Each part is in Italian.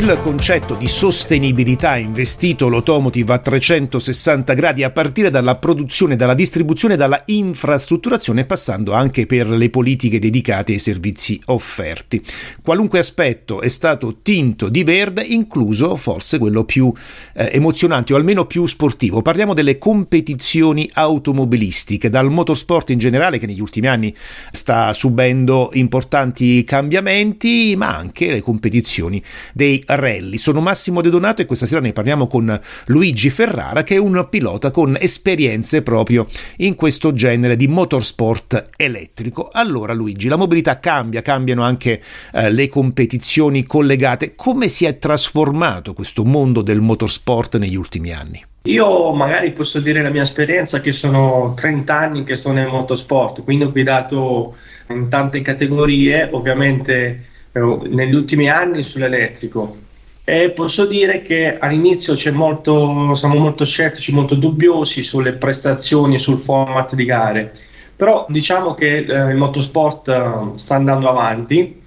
Il concetto di sostenibilità investito l'automotive a 360 gradi a partire dalla produzione, dalla distribuzione, dalla infrastrutturazione passando anche per le politiche dedicate ai servizi offerti. Qualunque aspetto è stato tinto di verde, incluso forse quello più eh, emozionante o almeno più sportivo. Parliamo delle competizioni automobilistiche, dal motorsport in generale che negli ultimi anni sta subendo importanti cambiamenti, ma anche le competizioni dei rally. Sono Massimo De Donato e questa sera ne parliamo con Luigi Ferrara che è un pilota con esperienze proprio in questo genere di motorsport elettrico. Allora Luigi, la mobilità cambia, cambiano anche eh, le competizioni collegate. Come si è trasformato questo mondo del motorsport negli ultimi anni? Io magari posso dire la mia esperienza che sono 30 anni che sto nel motorsport, quindi ho guidato in tante categorie, ovviamente negli ultimi anni sull'elettrico. E posso dire che all'inizio molto, siamo molto scettici, molto dubbiosi sulle prestazioni, sul format di gare, però diciamo che eh, il motorsport eh, sta andando avanti.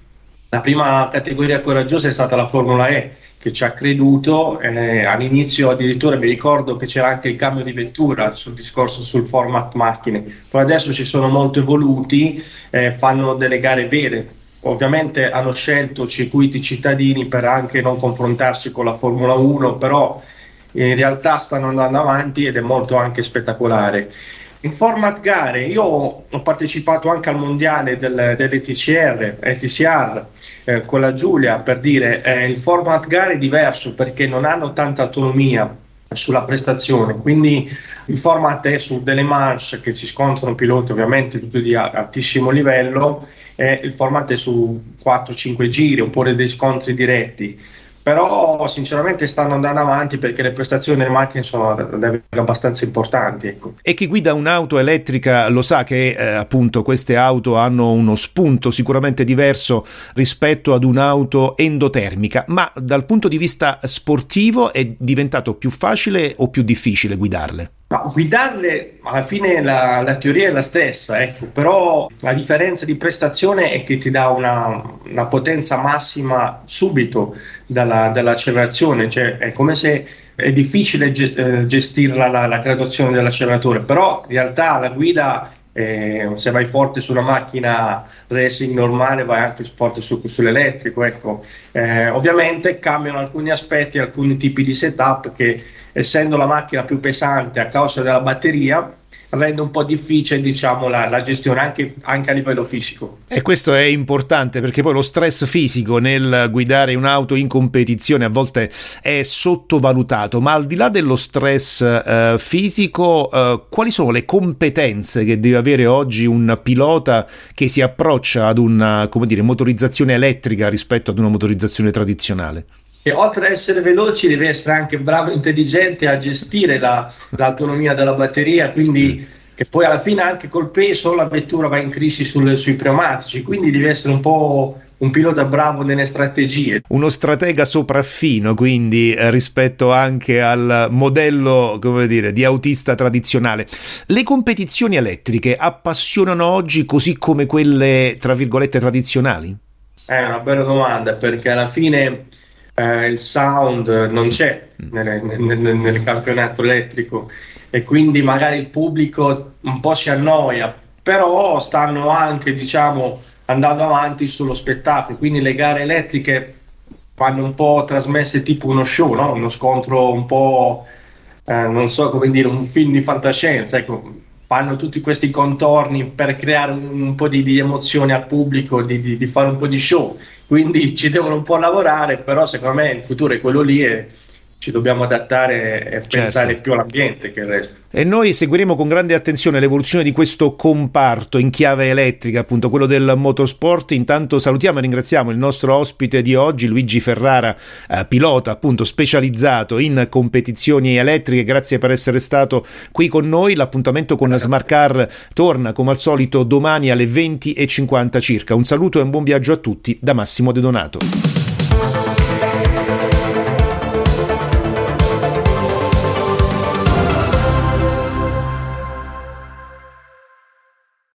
La prima categoria coraggiosa è stata la Formula E che ci ha creduto. Eh, all'inizio addirittura mi ricordo che c'era anche il cambio di vettura sul discorso sul format macchine, poi adesso ci sono molto evoluti, eh, fanno delle gare vere Ovviamente hanno scelto circuiti cittadini per anche non confrontarsi con la Formula 1, però in realtà stanno andando avanti ed è molto anche spettacolare. In format gare, io ho partecipato anche al mondiale del, dell'ETCR, ETCR eh, con la Giulia per dire eh, il format gare è diverso perché non hanno tanta autonomia sulla prestazione, quindi il format è su delle manche che si scontrano piloti ovviamente tutti di altissimo livello e il format è su 4-5 giri oppure dei scontri diretti però sinceramente stanno andando avanti perché le prestazioni delle macchine sono abbastanza importanti. Ecco. E chi guida un'auto elettrica lo sa che eh, appunto queste auto hanno uno spunto sicuramente diverso rispetto ad un'auto endotermica, ma dal punto di vista sportivo è diventato più facile o più difficile guidarle? Ma guidarle alla fine la, la, teoria è la stessa, ecco, però la differenza di prestazione è che ti dà una, una potenza massima subito dalla, dall'accelerazione, cioè è come se è difficile ge- eh, gestirla la, la graduazione dell'acceleratore, però in realtà la guida eh, se vai forte su una macchina racing normale vai anche forte su, sull'elettrico ecco. eh, ovviamente cambiano alcuni aspetti alcuni tipi di setup che essendo la macchina più pesante a causa della batteria rende un po' difficile diciamo, la, la gestione anche, anche, a livello fisico. E questo è importante perché poi lo stress fisico nel guidare un'auto in competizione a volte è sottovalutato, ma al di là dello stress eh, fisico, eh, quali sono le competenze che deve avere oggi un pilota che si approccia ad una dire, motorizzazione elettrica rispetto ad una motorizzazione tradizionale? Che oltre ad essere veloci deve essere anche bravo e intelligente a gestire la, l'autonomia della batteria, quindi che poi alla fine anche col peso la vettura va in crisi sul, sui pneumatici, quindi deve essere un po' un pilota bravo nelle strategie. Uno stratega sopraffino, quindi eh, rispetto anche al modello, come dire, di autista tradizionale. Le competizioni elettriche appassionano oggi così come quelle, tra virgolette, tradizionali? È una bella domanda perché alla fine eh, il sound non c'è nel, nel, nel, campionato elettrico e quindi magari il pubblico un po' si annoia, però stanno anche diciamo andando avanti sullo spettacolo, quindi le gare elettriche vanno un po' trasmesse tipo uno show, no? uno scontro un po' eh, non so come dire, un film di fantascienza, ecco, fanno tutti questi contorni per creare un, un po' di, di, emozione al pubblico, di, di, di, fare un po' di show. Quindi ci devono un po' lavorare, però secondo me il futuro è quello lì e ci dobbiamo adattare e certo. pensare più all'ambiente che il resto. E noi seguiremo con grande attenzione l'evoluzione di questo comparto in chiave elettrica, appunto quello del motorsport. Intanto salutiamo e ringraziamo il nostro ospite di oggi, Luigi Ferrara, eh, pilota appunto specializzato in competizioni elettriche. Grazie per essere stato qui con noi. L'appuntamento con Smart Car torna come al solito domani alle 20.50 circa. Un saluto e un buon viaggio a tutti da Massimo De Donato.